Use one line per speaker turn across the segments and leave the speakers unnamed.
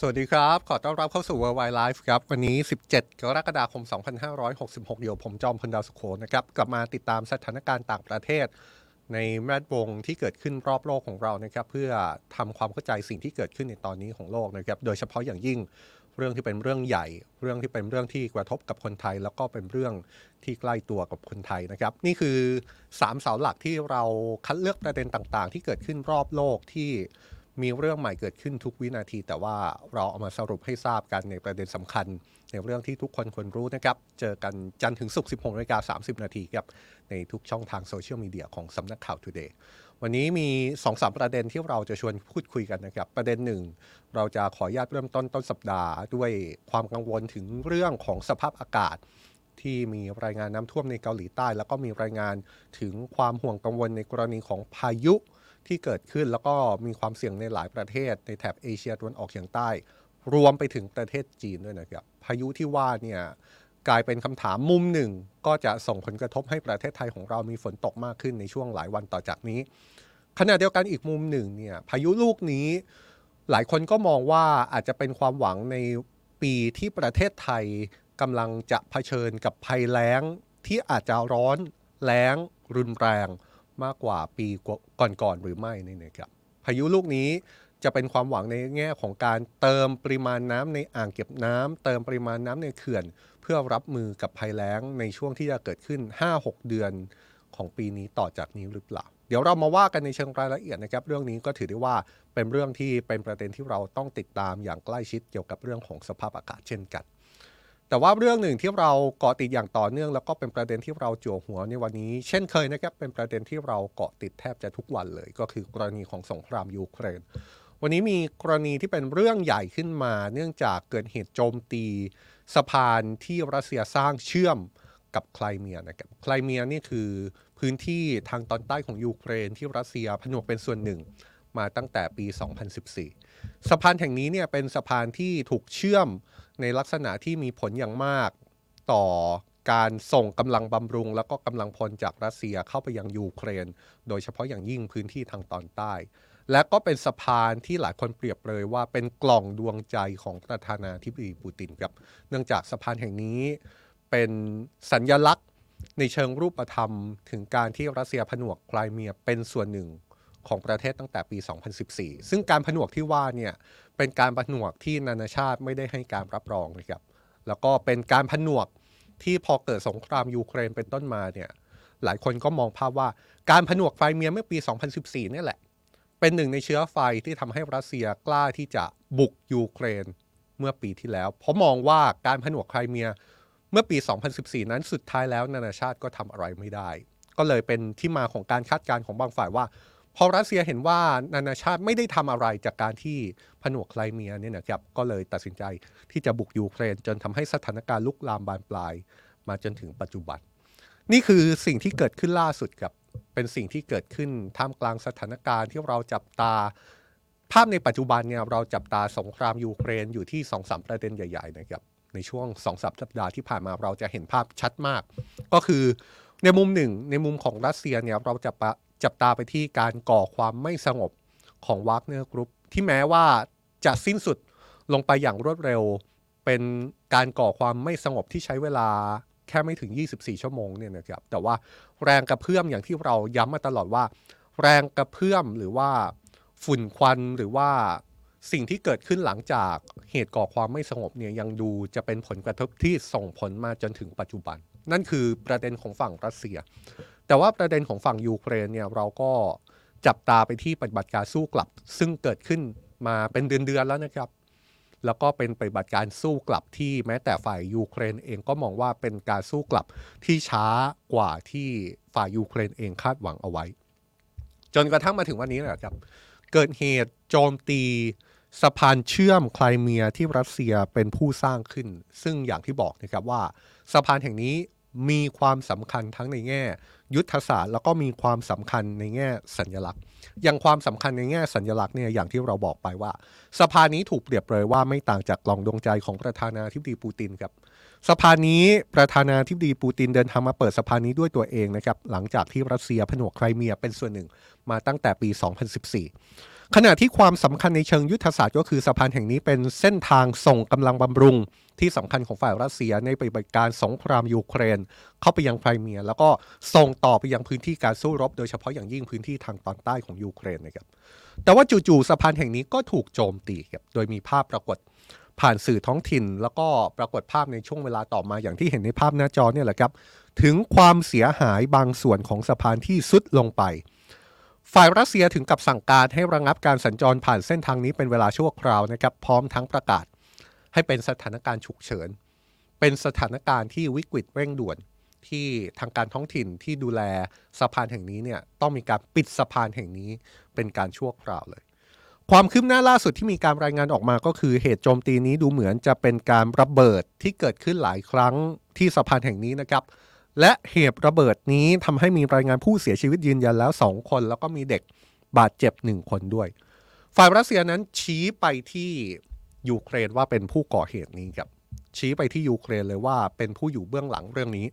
สวัสดีครับ ขอต้อนรับเข้าสู่ Worldwide Life ครับ วันนี้ 17 กรกฎาคม 2566 เดี๋ยวผมจอมพลดาวสุโขนะครับ กลับมาติดตามสถานการณ์ต่างประเทศ ในแวดวงที่เกิดขึ้นรอบโลกของเรานะครับ เพื่อทำความเข้าใจสิ่งที่เกิดขึ้นในตอนนี้ของโลกนะครับ โดยเฉพาะอย่างยิ่งเรื่องที่เป็นเรื่องใหญ่ เรื่องที่เป็นเรื่องที่กระทบกับคนไทย แล้วก็เป็นเรื่องที่ใกล้ตัวกับคนไทยนะครับ นี่คือสามเสาหลักที่เราคัดเลือกประเด็นต่างๆ ที่เกิดขึ้นรอบโลกที่ มีเรื่องใหม่เกิดขึ้นทุกวินาที แต่ว่าเราเอามาสรุปให้ทราบกันในประเด็นสำคัญ ในเรื่องที่ทุกคนควรรู้นะครับ เจอกันจันทร์ถึงศุกร์ 16นาฬิกา30 นาทีครับ ในทุกช่องทางโซเชียลมีเดียของสำนักข่าว Today วันนี้มี2อสประเด็นที่เราจะชวนพูดคุยกันนะครับ ประเด็นหนึ่งเราจะขออนุญาตเริ่มต้นต้นสัปดาห์ ด้วยความกังวลถึงเรื่องของสภาพอากาศที่มีรายงานน้ำท่วมในเกาหลีใต้ แล้วก็มีรายงานถึงความห่วงกังวลในกรณีของพายุ ที่เกิดขึ้นแล้วก็มีความเสี่ยงในหลายประเทศในแถบเอเชียตะวันออกเฉียงใต้ รวมไปถึงประเทศจีนด้วยนะครับ พายุที่ว่าเนี่ยกลายเป็นคำถามมุมหนึ่ง ก็จะส่งผลกระทบให้ประเทศไทยของเรามีฝนตกมากขึ้นในช่วงหลายวันต่อจากนี้ ขณะเดียวกันอีกมุมหนึ่งเนี่ยพายุลูกนี้ หลายคนก็มองว่าอาจจะเป็นความหวังในปีที่ประเทศไทยกำลังจะเผชิญกับภัยแล้งที่อาจจะร้อนแล้งรุนแรง มากกว่าปีก่อนๆหรือไม่นี่นะครับพายุลูกนี้จะเป็นความหวังในแง่ของการเติมปริมาณน้ำในอ่างเก็บน้ำเติมปริมาณน้ำในเขื่อน เพื่อรับมือกับภัยแล้งในช่วงที่จะเกิดขึ้น 5-6 เดือนของปีนี้ต่อจากนี้หรือเปล่า เดี๋ยวเรามาว่ากันในเชิงรายละเอียดนะครับ เรื่องนี้ก็ถือได้ว่าเป็นเรื่องที่เป็นประเด็นที่เราต้องติดตามอย่างใกล้ชิดเกี่ยวกับเรื่องของสภาพอากาศเช่นกัน แต่ว่าเรื่องหนึ่งที่เราเกาะติดอย่างต่อเนื่องแล้วก็เป็นประเด็นที่เราจั่วหัวในวันนี้ เช่นเคยนะครับเป็นประเด็นที่เราเกาะติดแทบจะทุกวันเลย ก็คือกรณีของสงครามยูเครน วันนี้มีกรณีที่เป็นเรื่องใหญ่ขึ้นมา เนื่องจากเกิดเหตุโจมตี สะพานที่รัสเซียสร้างเชื่อมกับไครเมียนะครับไครเมียนี่คือพื้นที่ทางตอนใต้ของยูเครนที่รัสเซียผนวกเป็นส่วนหนึ่งมาตั้งแต่ปี 2014 สะพานแห่งนี้เนี่ยเป็นสะพานที่ถูกเชื่อม ในลักษณะที่มีผลอย่างมากต่อการส่งกำลังบำรุง แล้วก็กำลังพลจากรัสเซียเข้าไปยังยูเครน โดยเฉพาะอย่างยิ่งพื้นที่ทางตอนใต้ และก็เป็นสะพานที่หลายคนเปรียบเลยว่าเป็นกล่องดวงใจของประธานาธิบดีปูตินครับ เนื่องจากสะพานแห่งนี้เป็นสัญญลักษณ์ในเชิงรูปธรรม ถึงการที่รัสเซียผนวกไครเมียเป็นส่วนหนึ่ง ของประเทศตั้งแต่ปี 2014 ซึ่งการผนวกที่ว่าเนี่ยเป็นการผนวกที่นานาชาติไม่ได้ให้การรับรองนะครับแล้วก็เป็นการผนวกที่พอเกิดสงครามยูเครนเป็นต้นมาเนี่ยหลายคนก็มองภาพว่าการผนวกไครเมียเมื่อปี 2014นี่แหละ เป็นหนึ่งในเชื้อไฟที่ทำให้รัสเซียกล้าที่จะบุกยูเครนเมื่อปีที่แล้ว เพราะมองว่าการผนวกไครเมียเมื่อปี 2014 นั้นสุดท้ายแล้วนานาชาติก็ทำอะไรไม่ได้ ก็เลยเป็นที่มาของการคาดการณ์ของบางฝ่ายว่า พอรัสเซียเห็นว่านานาชาติไม่ได้ทำอะไรจากการที่ผนวกไครเมียเนี่ยนะครับก็เลยตัดสินใจที่จะบุกยูเครน จนทำให้สถานการณ์ลุกลามบานปลายมาจนถึงปัจจุบัน นี่คือสิ่งที่เกิดขึ้นล่าสุดครับเป็นสิ่งที่เกิดขึ้นท่ามกลางสถานการณ์ที่เราจับตาภาพในปัจจุบันเนี่ยเราจับตาสงครามยูเครนอยู่ที่2อสประเด็นใหญ่ๆนะครับในช่วง2อสัปดาห์ที่ผ่านมาเราจะเห็นภาพชัดมาก ก็คือในมุมหนึ่งในมุมของรัสเซียเนี่ยเราจะ จับตาไปที่การก่อความไม่สงบของวากเนอร์กรุ๊ปที่แม้ว่าจะสิ้นสุดลงไปอย่างรวดเร็ว เป็นการก่อความไม่สงบที่ใช้เวลาแค่ไม่ถึง 24 ชั่วโมงเนี่ยนะครับแต่ว่าแรงกระเพื่อมอย่างที่เราย้ำมาตลอดว่า แรงกระเพื่อมหรือว่าฝุ่นควันหรือว่าสิ่งที่เกิดขึ้นหลังจากเหตุก่อความไม่สงบเนี่ยยังดูจะเป็นผลกระทบที่ส่งผลมาจนถึงปัจจุบัน นั่นคือประเด็นของฝั่งรัสเซีย แต่ว่าประเด็นของฝั่งยูเครนเนี่ยเราก็จับตาไปที่ปฏิบัติการสู้กลับ ซึ่งเกิดขึ้นมาเป็นเดือนๆแล้วนะครับ แล้วก็เป็นปฏิบัติการสู้กลับที่แม้แต่ฝ่ายยูเครนเองก็มองว่าเป็นการสู้กลับที่ช้ากว่าที่ฝ่ายยูเครนเองคาดหวังเอาไว้ จนกระทั่งมาถึงวันนี้แหละครับ เกิดเหตุโจมตีสะพานเชื่อมไครเมียที่รัสเซียเป็นผู้สร้างขึ้น ซึ่งอย่างที่บอกนะครับว่าสะพานแห่งนี้ มีความสำคัญทั้งในแง่ ยุทธศาสตร์ แล้วก็มีความสำคัญในแง่สัญลักษณ์ อย่างความสำคัญในแง่สัญลักษณ์เนี่ยอย่างที่เราบอกไปว่าสะพานนี้ถูกเปรียบเลยว่าไม่ต่างจากกล่องดวงใจของประธานาธิบดีปูตินครับสะพานนี้ประธานาธิบดีปูตินเดินทางมาเปิดสะพานนี้ด้วยตัวเองนะครับหลังจากที่รัสเซียผนวกไครเมียเป็นส่วนหนึ่งมาตั้งแต่ปี 2014 ขณะที่ความสำคัญในเชิงยุทธศาสตร์ก็คือสะพานแห่งนี้เป็นเส้นทางส่งกำลังบำรุง ที่สำคัญของฝ่ายรัสเซียในปฏิบัติการสงครามยูเครน เข้าไปยังไครเมีย แล้วก็ส่งต่อไปยังพื้นที่การสู้รบ โดยเฉพาะอย่างยิ่งพื้นที่ทางตอนใต้ของยูเครนนะครับแต่ว่าจู่ๆสะพานแห่งนี้ก็ถูกโจมตีครับโดยมีภาพปรากฏผ่านสื่อท้องถิ่น แล้วก็ปรากฏภาพในช่วงเวลาต่อมาอย่างที่เห็นในภาพหน้าจอเนี่ยแหละครับ ถึงความเสียหายบางส่วนของสะพานที่สุดลงไป ฝ่ายรัสเซียถึงกับสั่งการให้ระงงับการสัญจรผ่านเส้นทางนี้เป็นเวลาชั่วคราวนะครับ พร้อมทั้งประกาศ ให้เป็นสถานการณ์ฉุกเฉิน เป็นสถานการณ์ที่วิกฤตเร่งด่วนที่ทางการท้องถิ่นที่ดูแลสะพานแห่งนี้เนี่ยต้องมีการปิดสะพานแห่งนี้เป็นการชั่วคราวเลย ความคืบหน้าล่าสุดที่มีการรายงานออกมาก็คือเหตุโจมตีนี้ดูเหมือนจะเป็นการระเบิดที่เกิดขึ้นหลายครั้งที่สะพานแห่งนี้นะครับ และเหตุระเบิดนี้ทำให้มีรายงานผู้เสียชีวิตยืนยันแล้ว 2 คน แล้วก็มีเด็กบาดเจ็บ 1 คนด้วย ฝ่ายรัสเซียนั้นชี้ไปที่ ยูเครนว่าเป็นผู้ก่อเหตุนี้ครับชี้ไปที่ยูเครนเลยว่าเป็นผู้อยู่เบื้องหลังเรื่องนี้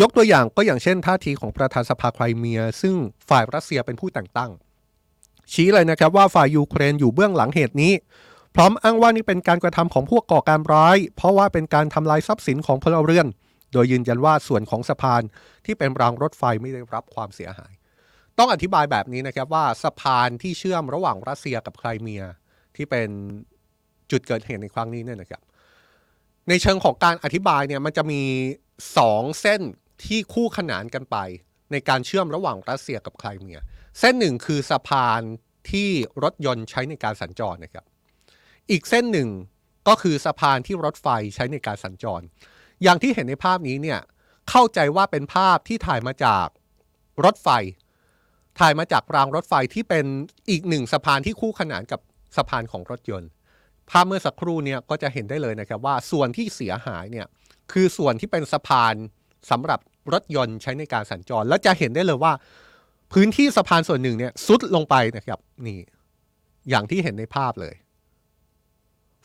ยกตัวอย่างก็อย่างเช่นท่าทีของประธานสภาไครเมีย ซึ่งฝ่ายรัสเซียเป็นผู้แต่งตั้ง ชี้เลยนะครับว่าฝ่ายยูเครนอยู่เบื้องหลังเหตุนี้ พร้อมอ้างว่านี่เป็นการกระทำของพวกก่อการร้าย เพราะว่าเป็นการทำลายทรัพย์สินของพลเรือน โดยยืนยันว่าส่วนของสะพานที่เป็นรางรถไฟไม่ได้รับความเสียหาย ต้องอธิบายแบบนี้นะครับว่าสะพานที่เชื่อมระหว่างรัสเซียกับไครเมีย ที่เป็นจุดเกิดเหตุในครั้งนี้เนี่ยนะครับ ในเชิงของการอธิบายเนี่ยมันจะมีสองเส้นที่คู่ขนานกันไป ในการเชื่อมระหว่างรัสเซียกับไครเมีย เส้นหนึ่งคือสะพานที่รถยนต์ใช้ในการสัญจรนะครับ อีกเส้นหนึ่งก็คือสะพานที่รถไฟใช้ในการสัญจร อย่างที่เห็นในภาพนี้เนี่ยเข้าใจว่าเป็นภาพที่ถ่ายมาจากรถไฟ ถ่ายมาจากรางรถไฟที่เป็นอีกหนึ่งสะพานที่คู่ขนานกับ สะพานของรถยนต์ ภาพเมื่อสักครู่เนี่ยก็จะเห็นได้เลยนะครับว่าส่วนที่เสียหายเนี่ยคือส่วนที่เป็นสะพานสำหรับรถยนต์ใช้ในการสัญจร แล้วจะเห็นได้เลยว่า พื้นที่สะพานส่วนหนึ่งเนี่ยซุดลงไปนะครับนี่อย่างที่เห็นในภาพเลย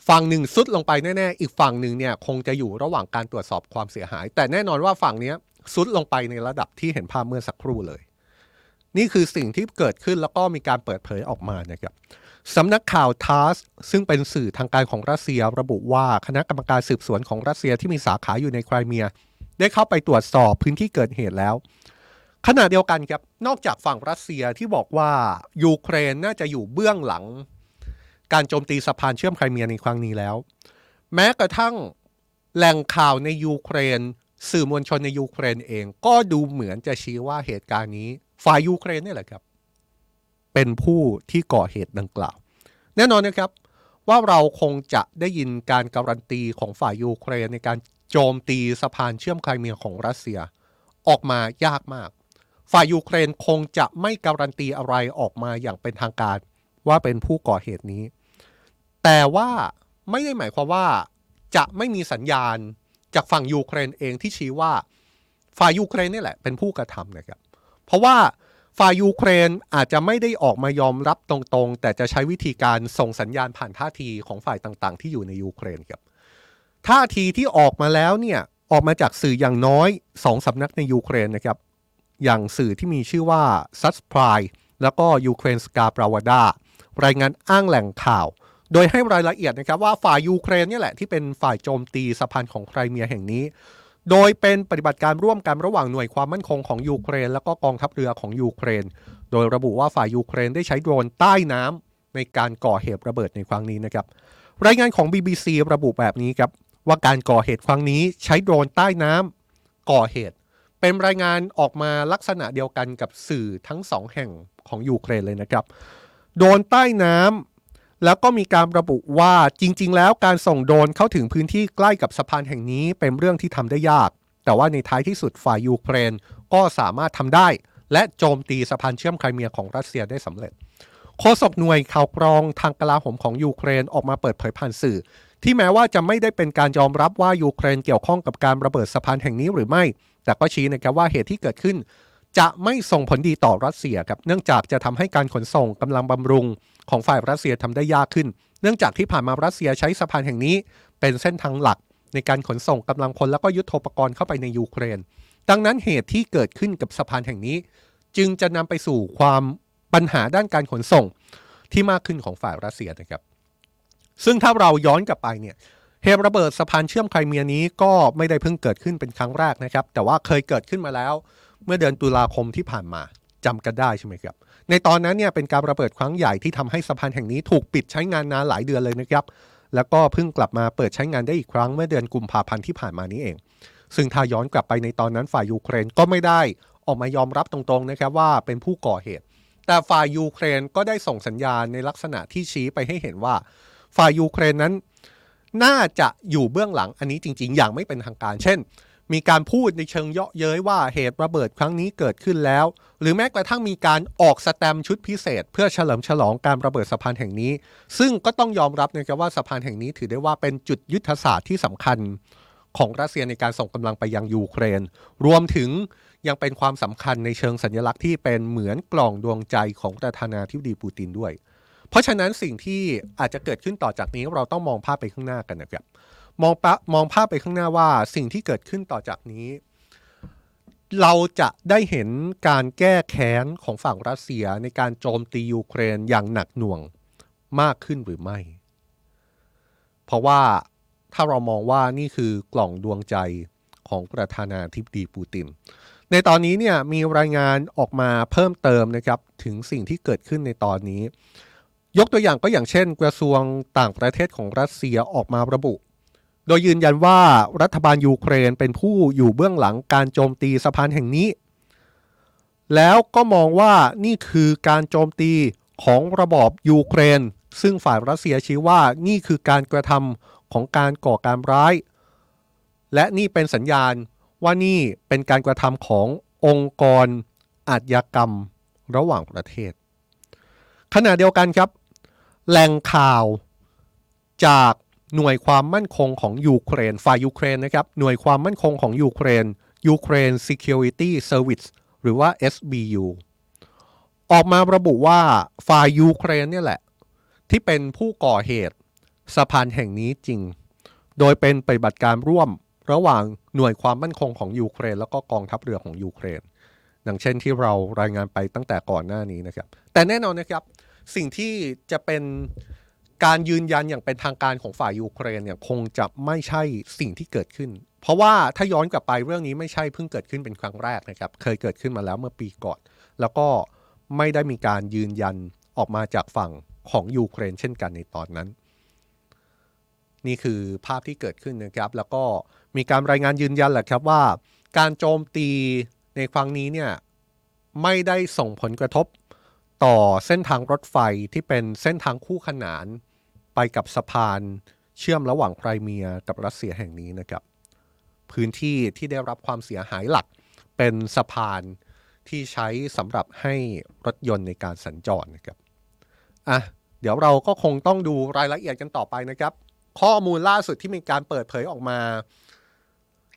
ฝั่งหนึ่งซุดลงไปแน่ๆ อีกฝั่งหนึ่งเนี่ยคงจะอยู่ระหว่างการตรวจสอบความเสียหาย แต่แน่นอนว่าฝั่งนี้ซุดลงไปในระดับที่เห็นภาพเมื่อสักครู่เลย นี่คือสิ่งที่เกิดขึ้นแล้วก็มีการเปิดเผยออกมานะครับ สำนักข่าวทาสซึ่งเป็นสื่อทางการของรัสเซียระบุว่าคณะกรรมการสืบสวนของรัสเซียที่มีสาขาอยู่ในไครเมีย ได้เข้าไปตรวจสอบพื้นที่เกิดเหตุแล้ว ขณะเดียวกันครับนอกจากฝั่งรัสเซียที่บอกว่ายูเครนน่าจะอยู่เบื้องหลัง การโจมตีสะพานเชื่อมไครเมียในครั้งนี้แล้ว แม้กระทั่งแหล่งข่าวในยูเครน สื่อมวลชนในยูเครนเอง ก็ดูเหมือนจะชี้ว่าเหตุการณ์นี้ฝ่ายยูเครนนี่แหละครับ เป็นผู้ที่ก่อเหตุดังกล่าว แน่นอนนะครับว่าเราคงจะได้ยินการการันตีของฝ่ายยูเครนในการโจมตีสะพานเชื่อมไครเมียของรัสเซีย ออกมายากมาก ฝ่ายยูเครนคงจะไม่การันตีอะไรออกมาอย่างเป็นทางการ ว่าเป็นผู้ก่อเหตุนี้ แต่ว่าไม่ได้หมายความว่าจะไม่มีสัญญาณจากฝั่งยูเครนเองที่ชี้ว่าฝ่ายยูเครนนี่แหละเป็นผู้กระทำนะครับ เพราะว่า ฝ่ายยูเครนอาจจะไม่ได้ออกมายอมรับตรงๆ แต่จะใช้วิธีการส่งสัญญาณผ่านท่าทีของฝ่ายต่างๆ ที่อยู่ในยูเครนครับท่าทีที่ออกมาแล้วเนี่ยออกมาจากสื่ออย่างน้อยสองสำนักในยูเครนนะครับ อย่างสื่อที่มีชื่อว่าซัสปิลเนแล้วก็ยูเครนสกาปราวดารายงานอ้างแหล่งข่าว โดยให้รายละเอียดนะครับว่าฝ่ายยูเครนนี่แหละที่เป็นฝ่ายโจมตีสะพานของไครเมียแห่งนี้ โดยเป็นปฏิบัติการร่วมกันระหว่างหน่วยความมั่นคงของยูเครน และก็กองทัพเรือของยูเครน โดยระบุว่าฝ่ายยูเครนได้ใช้โดรนใต้น้ำในการก่อเหตุระเบิดในครั้งนี้นะครับ รายงานของ BBC ระบุแบบนี้ครับว่าการก่อเหตุครั้งนี้ใช้โดรนใต้น้ำก่อเหตุ เป็นรายงานออกมาลักษณะเดียวกันกับสื่อทั้งสองแห่งของยูเครนเลยนะครับ โดรนใต้น้ำ แล้วก็มีการระบุว่าจริง ๆ แล้วการส่งโดนเข้าถึงพื้นที่ใกล้กับสะพานแห่งนี้เป็นเรื่องที่ทำได้ยาก แต่ว่าในท้ายที่สุดฝ่ายยูเครนก็สามารถทำได้ และโจมตีสะพานเชื่อมไครเมียของรัสเซียได้สำเร็จโฆษกหน่วยข่าวกรองทางกลาโหมของยูเครนออกมาเปิดเผยผ่านสื่อ ที่แม้ว่าจะไม่ได้เป็นการยอมรับว่ายูเครนเกี่ยวข้องกับการระเบิดสะพานแห่งนี้หรือไม่ แต่ก็ชี้นะครับว่าเหตุที่เกิดขึ้น จะไม่ส่งผลดีต่อรัสเซียครับเนื่องจากจะทำให้การขนส่งกำลังบำรุง ของฝ่ายรัสเซียทำได้ยากขึ้น เนื่องจากที่ผ่านมารัสเซียใช้สะพานแห่งนี้เป็นเส้นทางหลัก ในการขนส่งกำลังพลและก็ยุทโธปกรณ์เข้าไปในยูเครน ดังนั้นเหตุที่เกิดขึ้นกับสะพานแห่งนี้ จึงจะนำไปสู่ความปัญหาด้านการขนส่งที่มากขึ้นของฝ่ายรัสเซียนะครับ ซึ่งถ้าเราย้อนกลับไปเนี่ยเหตุระเบิดสะพานเชื่อมไครเมียนี้ก็ไม่ได้เพิ่งเกิดขึ้นเป็นครั้งแรกนะครับ แต่ว่าเคยเกิดขึ้นมาแล้ว เมื่อเดือนตุลาคมที่ผ่านมาจำกันได้ใช่ไหมครับ ในตอนนั้นเนี่ยเป็นการระเบิดครั้งใหญ่ที่ทำให้สะพานแห่งนี้ถูกปิดใช้งานนานหลายเดือนเลยนะครับแล้วก็เพิ่งกลับมาเปิดใช้งานได้อีกครั้งเมื่อเดือนกุมภาพันธ์ที่ผ่านมานี้เอง ซึ่งถ้าย้อนกลับไปในตอนนั้นฝ่ายยูเครนก็ไม่ได้ออกมายอมรับตรงๆนะครับว่าเป็นผู้ก่อเหตุ แต่ฝ่ายยูเครนก็ได้ส่งสัญญาณในลักษณะที่ชี้ไปให้เห็นว่า ฝ่ายยูเครนนั้น น่าจะอยู่เบื้องหลังอันนี้จริง ๆ อย่างไม่เป็นทางการ เช่น มีการพูดในเชิงเยาะเย้ยว่าเหตุระเบิดครั้งนี้เกิดขึ้นแล้ว หรือแม้กระทั่งมีการออกสแตมชุดพิเศษ เพื่อเฉลิมฉลองการระเบิดสะพานแห่งนี้ ซึ่งก็ต้องยอมรับนะครับว่าสะพานแห่งนี้ถือได้ว่าเป็นจุดยุทธศาสตร์ที่สำคัญของรัสเซียในการส่งกำลังไปยังยูเครน รวมถึงยังเป็นความสำคัญในเชิงสัญลักษณ์ที่เป็นเหมือนกล่องดวงใจของประธานาธิบดีปูตินด้วย เพราะฉะนั้นสิ่งที่อาจจะเกิดขึ้นต่อจากนี้เราต้องมองภาพไปข้างหน้ากันนะครับมองปะมองภาพไปข้างหน้าว่าสิ่งที่เกิดขึ้นต่อจากนี้ เราจะได้เห็นการแก้แค้นของฝั่งรัสเซียในการโจมตียูเครนอย่างหนักหน่วงมากขึ้นหรือไม่ เพราะว่าถ้าเรามองว่านี่คือกล่องดวงใจของประธานาธิบดีปูติน ในตอนนี้เนี่ยมีรายงานออกมาเพิ่มเติมนะครับถึงสิ่งที่เกิดขึ้นในตอนนี้ ยกตัวอย่างก็อย่างเช่น กระทรวงต่างประเทศของรัสเซียออกมาระบุ โดยยืนยันว่ารัฐบาลยูเครนเป็นผู้อยู่เบื้องหลังการโจมตีสะพานแห่งนี้ แล้วก็มองว่านี่คือการโจมตีของระบอบยูเครน ซึ่งฝ่ายรัสเซียชี้ว่านี่คือการกระทำของการก่อการร้าย และนี่เป็นสัญญาณว่านี่เป็นการกระทำขององค์กรอาชญากรรมระหว่างประเทศ ขณะเดียวกันครับ แหล่งข่าวจาก หน่วยความมั่นคงของยูเครนฝ่ายยูเครนนะครับหน่วยความมั่นคงของยูเครน Ukraine Security Service หรือว่า SBU ออกมาระบุว่าฝ่ายยูเครนเนี่ยแหละ ที่เป็นผู้ก่อเหตุสะพานแห่งนี้จริง โดยเป็นปฏิบัติการร่วมระหว่างหน่วยความมั่นคงของยูเครน แล้วก็กองทัพเรือของยูเครนดังเช่นที่เรารายงานไปตั้งแต่ก่อนหน้านี้นะครับ แต่แน่นอนนะครับ สิ่งที่จะเป็น การยืนยันอย่างเป็นทางการของฝ่ายยูเครนเนี่ยคงจะไม่ใช่สิ่งที่เกิดขึ้น เพราะว่าถ้าย้อนกลับไปเรื่องนี้ไม่ใช่เพิ่งเกิดขึ้นเป็นครั้งแรกนะครับ เคยเกิดขึ้นมาแล้วเมื่อปีก่อน แล้วก็ไม่ได้มีการยืนยันออกมาจากฝั่งของยูเครนเช่นกันในตอนนั้น นี่คือภาพที่เกิดขึ้นนะครับ แล้วก็มีการรายงานยืนยันแหละครับว่า การโจมตีในครั้งนี้เนี่ยไม่ได้ส่งผลกระทบต่อเส้นทางรถไฟที่เป็นเส้นทางคู่ขนาน ไปกับสะพานเชื่อมระหว่างไครเมียกับรัสเซียแห่งนี้นะครับ พื้นที่ที่ได้รับความเสียหายหลักเป็นสะพานที่ใช้สำหรับให้รถยนต์ในการสัญจรนะครับอะเดี๋ยวเราก็คงต้องดูรายละเอียดกันต่อไปนะครับ ข้อมูลล่าสุดที่มีการเปิดเผยออกมา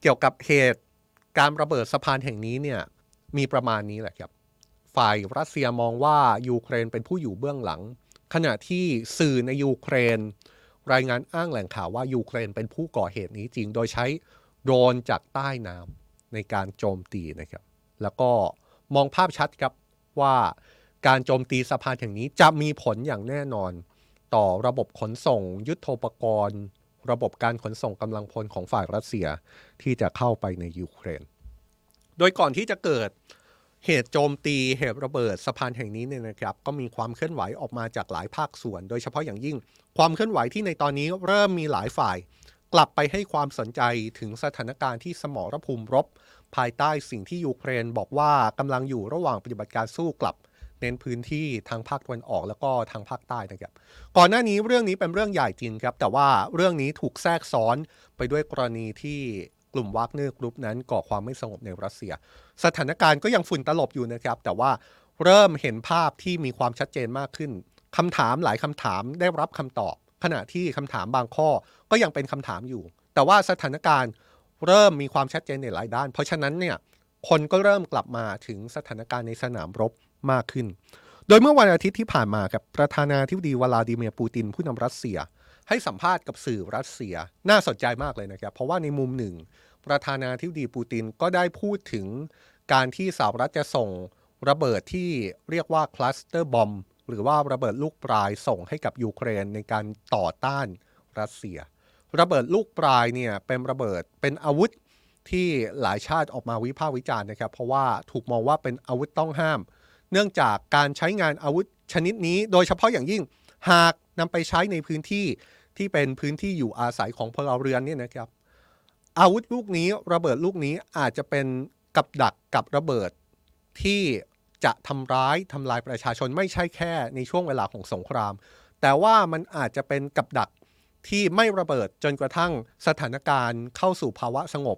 เกี่ยวกับเหตุการระเบิดสะพานแห่งนี้เนี่ยมีประมาณนี้แหละครับ ฝ่ายรัสเซียมองว่ายูเครนเป็นผู้อยู่เบื้องหลัง ขณะที่สื่อในยูเครน รายงานอ้างแหล่งข่าวว่ายูเครนเป็นผู้ก่อเหตุนี้จริง โดยใช้โดรนจากใต้น้ำในการโจมตีนะครับ แล้วก็มองภาพชัดครับว่าการโจมตีสะพานแห่งนี้จะมีผลอย่างแน่นอน ต่อระบบขนส่ง ยุทโธปกรณ์ ระบบการขนส่งกำลังพลของฝ่ายรัสเซียที่จะเข้าไปในยูเครน โดยก่อนที่จะเกิด เหตุโจมตีเหตุระเบิดสะพานแห่งนี้เนี่ยนะครับก็มีความเคลื่อนไหวออกมาจากหลายภาคส่วน โดยเฉพาะอย่างยิ่ง ความเคลื่อนไหวที่ในตอนนี้เริ่มมีหลายฝ่าย กลับไปให้ความสนใจถึงสถานการณ์ที่สมรภูมิรบ ภายใต้สิ่งที่ยูเครนบอกว่ากำลังอยู่ระหว่างปฏิบัติการสู้กลับเน้นพื้นที่ทางภาคตะวันออกแล้วก็ทางภาคใต้นะครับ ก่อนหน้านี้เรื่องนี้เป็นเรื่องใหญ่จริงครับ แต่ว่าเรื่องนี้ถูกแทรกซ้อนไปด้วยกรณีที่ กลุ่มวากเนอร์กรุ๊ปนั้นก่อความไม่สงบในรัสเซีย สถานการณ์ก็ยังฝุ่นตลบอยู่นะครับ แต่ว่าเริ่มเห็นภาพที่มีความชัดเจนมากขึ้นคำถามหลายคำถามได้รับคำตอบ ขณะที่คำถามบางข้อก็ยังเป็นคำถามอยู่ แต่ว่าสถานการณ์เริ่มมีความชัดเจนในหลายด้าน เพราะฉะนั้นเนี่ยคนก็เริ่มกลับมาถึงสถานการณ์ในสนามรบมากขึ้น โดยเมื่อวันอาทิตย์ที่ผ่านมาครับประธานาธิบดีวลาดิเมียร์ปูตินผู้นำรัสเซีย ให้สัมภาษณ์กับสื่อรัสเซียน่าสนใจมากเลยนะครับ เพราะว่าในมุมหนึ่ง ประธานาธิบดีปูตินก็ได้พูดถึงการที่สหรัฐจะส่งระเบิดที่เรียกว่าคลัสเตอร์บอมหรือว่าระเบิดลูกปลายส่งให้กับยูเครนในการต่อต้านรัสเซีย ระเบิดลูกปลายเนี่ยเป็นระเบิดเป็นอาวุธที่หลายชาติออกมาวิพากษ์วิจารณ์นะครับ เพราะว่าถูกมองว่าเป็นอาวุธต้องห้าม เนื่องจากการใช้งานอาวุธชนิดนี้ โดยเฉพาะอย่างยิ่งหากนำไปใช้ในพื้นที่ ที่เป็นพื้นที่อยู่อาศัยของพลเรือนเนี่ยนะครับ อาวุธลูกนี้ระเบิดลูกนี้อาจจะเป็นกับดักกับระเบิดที่จะทำร้ายทำลายประชาชนไม่ใช่แค่ในช่วงเวลาของสงคราม แต่ว่ามันอาจจะเป็นกับดักที่ไม่ระเบิดจนกระทั่งสถานการณ์เข้าสู่ภาวะสงบ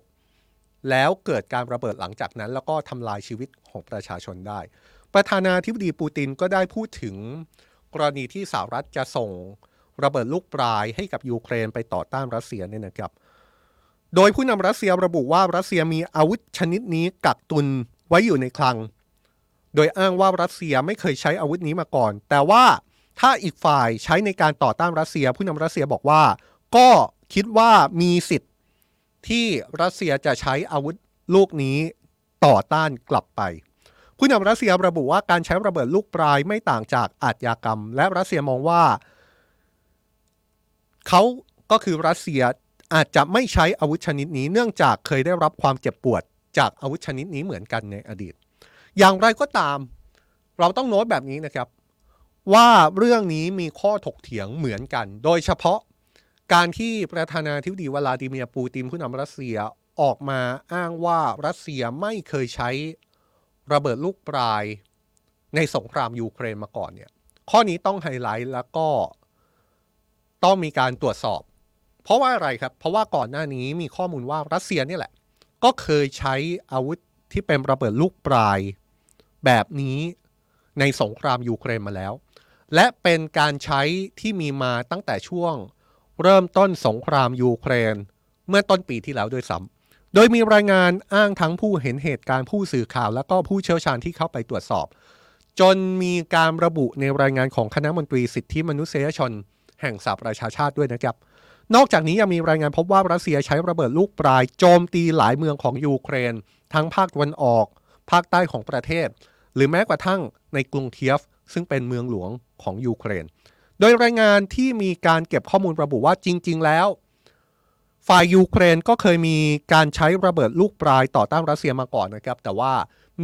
แล้วเกิดการระเบิดหลังจากนั้น แล้วก็ทำลายชีวิตของประชาชนได้ ประธานาธิบดีปูตินก็ได้พูดถึงกรณีที่สหรัฐจะส่ง ระเบิดลูกปลายให้กับยูเครนไปต่อต้านรัสเซียเนี่ยนะครับ โดยผู้นำรัสเซียระบุว่ารัสเซียมีอาวุธชนิดนี้กักตุนไว้อยู่ในคลัง โดยอ้างว่ารัสเซียไม่เคยใช้อาวุธนี้มาก่อน แต่ว่าถ้าอีกฝ่ายใช้ในการต่อต้านรัสเซีย ผู้นำรัสเซียบอกว่า ก็คิดว่ามีสิทธิ์ที่รัสเซียจะใช้อาวุธลูกนี้ต่อต้านกลับไป ผู้นำรัสเซียระบุว่าการใช้ระเบิดลูกปลายไม่ต่างจากอาชญากรรม และรัสเซียมองว่า เขาก็คือรัสเซียอาจจะไม่ใช้อาวุธชนิดนี้ เนื่องจากเคยได้รับความเจ็บปวดจากอาวุธชนิดนี้เหมือนกันในอดีต อย่างไรก็ตาม เราต้องโน้ตแบบนี้นะครับ ว่าเรื่องนี้มีข้อถกเถียงเหมือนกัน โดยเฉพาะการที่ประธานาธิบดีวลาดิเมียร์ปูตินผู้นำรัสเซียออกมาอ้างว่ารัสเซียไม่เคยใช้ระเบิดลูกปลายในสงครามยูเครนมาก่อนเนี่ย ข้อนี้ต้องไฮไลท์แล้วก็ ต้องมีการตรวจสอบ เพราะว่าอะไรครับ เพราะว่าก่อนหน้านี้มีข้อมูลว่ารัสเซียนี่แหละ ก็เคยใช้อาวุธที่เป็นระเบิดลูกปลาย แบบนี้ในสงครามยูเครนมาแล้ว และเป็นการใช้ที่มีมาตั้งแต่ช่วง เริ่มต้นสงครามยูเครน เมื่อต้นปีที่แล้วด้วยซ้ำโดยมีรายงานอ้างทั้งผู้เห็นเหตุการณ์ผู้สื่อข่าว และก็ผู้เชี่ยวชาญที่เข้าไปตรวจสอบ จนมีการระบุในรายงานของคณะมนตรีสิทธิมนุษยชน แห่งสหประชาชาติด้วยนะครับ นอกจากนี้ยังมีรายงานพบว่ารัสเซียใช้ระเบิดลูกปลายโจมตีหลายเมืองของยูเครน ทั้งภาคตะวันออก ภาคใต้ของประเทศ หรือแม้กระทั่งในกรุงเคียฟ ซึ่งเป็นเมืองหลวงของยูเครน โดยรายงานที่มีการเก็บข้อมูลระบุว่าจริง ๆ แล้ว ฝ่ายยูเครนก็เคยมีการใช้ระเบิดลูกปลายต่อต้านรัสเซียมาก่อนนะครับ แต่ว่า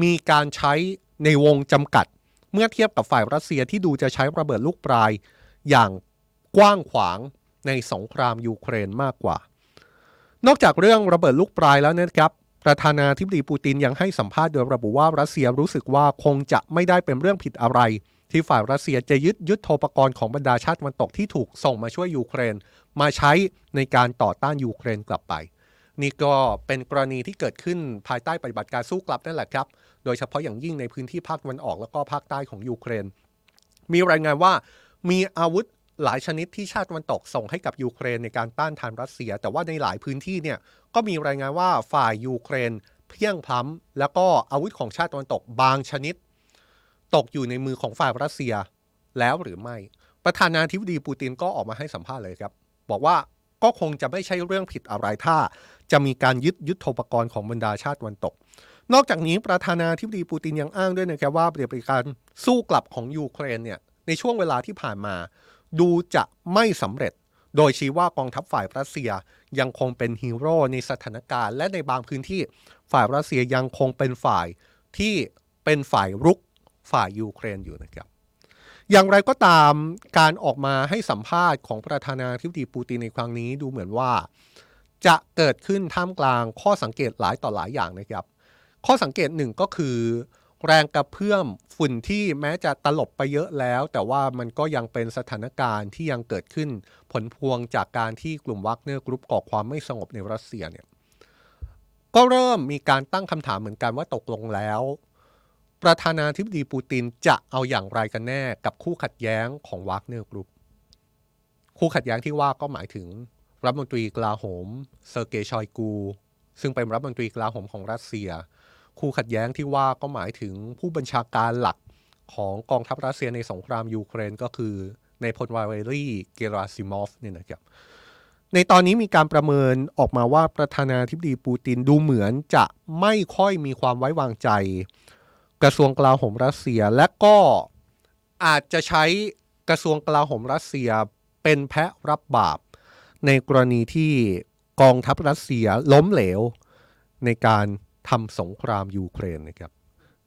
มีการใช้ในวงจำกัด เมื่อเทียบกับฝ่ายรัสเซียที่ดูจะใช้ระเบิดลูกปลายอย่าง กว้างขวางในสงครามยูเครนมากกว่า นอกจากเรื่องระเบิดลูกปลายแล้วนะครับประธานาธิบดีปูตินยังให้สัมภาษณ์โดยระบุว่ารัสเซียรู้สึกว่าคงจะไม่ได้เป็นเรื่องผิดอะไร ที่ฝ่ายรัสเซียจะยึดยุทโธปกรณ์ของบรรดาชาติวันตกที่ถูกส่งมาช่วยยูเครน มาใช้ในการต่อต้านยูเครนกลับไป นี่ก็เป็นกรณีที่เกิดขึ้นภายใต้ปฏิบัติการสู้กลับนั่นแหละครับ โดยเฉพาะอย่างยิ่งในพื้นที่ภาคตะวันออกแล้วก็ภาคใต้ของยูเครน มีรายงานว่ามีอาวุธ หลายชนิดที่ชาติตะวันตกส่งให้กับยูเครนในการต้านทานรัสเซีย แต่ว่าในหลายพื้นที่เนี่ยก็มีรายงานว่าฝ่ายยูเครนเพียงพล้ำแล้วก็อาวุธของชาติตะวันตกบางชนิด ตกอยู่ในมือของฝ่ายรัสเซียแล้วหรือไม่ ประธานาธิบดีปูตินก็ออกมาให้สัมภาษณ์เลยครับ บอกว่าก็คงจะไม่ใช่เรื่องผิดอะไรถ้า จะมีการยึดยุทโธปกรณ์ของบรรดาชาติตะวันตก นอกจากนี้ประธานาธิบดีปูตินยังอ้างด้วยนะครับว่าปฏิบัติการสู้กลับของยูเครนเนี่ยในช่วงเวลาที่ผ่านมา ดูจะไม่สำเร็จ โดยชี้ว่ากองทัพฝ่ายรัสเซียยังคงเป็นฮีโร่ในสถานการณ์ และในบางพื้นที่ฝ่ายรัสเซียยังคงเป็นฝ่ายที่เป็นฝ่ายรุกฝ่ายยูเครนอยู่นะครับอย่างไรก็ตามการออกมาให้สัมภาษณ์ของประธานาธิบดีปูตินในครั้งนี้ดูเหมือนว่า จะเกิดขึ้นท่ามกลางข้อสังเกตหลายต่อหลายอย่างนะครับ ข้อสังเกตหนึ่งก็คือ แรงกระเพื่อมฝุ่นที่แม้จะตลบไปเยอะแล้ว แต่ว่ามันก็ยังเป็นสถานการณ์ที่ยังเกิดขึ้นผลพวงจากการที่กลุ่มวากเนอร์กรุ๊ปก่อความไม่สงบในรัสเซียเนี่ยก็เริ่มมีการตั้งคำถามเหมือนกันว่าตกลงแล้ว ประธานาธิบดีปูตินจะเอาอย่างไรกันแน่กับคู่ขัดแย้งของวากเนอร์กรุ๊ปคู่ขัดแย้งที่ว่าก็หมายถึงรัฐมนตรีกลาโหมเซอร์เกย์ชอยกู ซึ่งเป็นรัฐมนตรีกลาโหมของรัสเซีย คู่ขัดแย้งที่ว่าก็หมายถึงผู้บัญชาการหลักของกองทัพรัสเซียในสงครามยูเครนก็คือนายพลวาเลรีเกราซิมอฟเนี่ยนะครับในตอนนี้มีการประเมินออกมาว่าประธานาธิบดีปูตินดูเหมือนจะไม่ค่อยมีความไว้วางใจ กระทรวงกลาโหมรัสเซียและก็อาจจะใช้กระทรวงกลาโหมรัสเซียเป็นแพะรับบาป ในกรณีที่กองทัพรัสเซียล้มเหลว ในการ ทำสงครามยูเครนนะครับ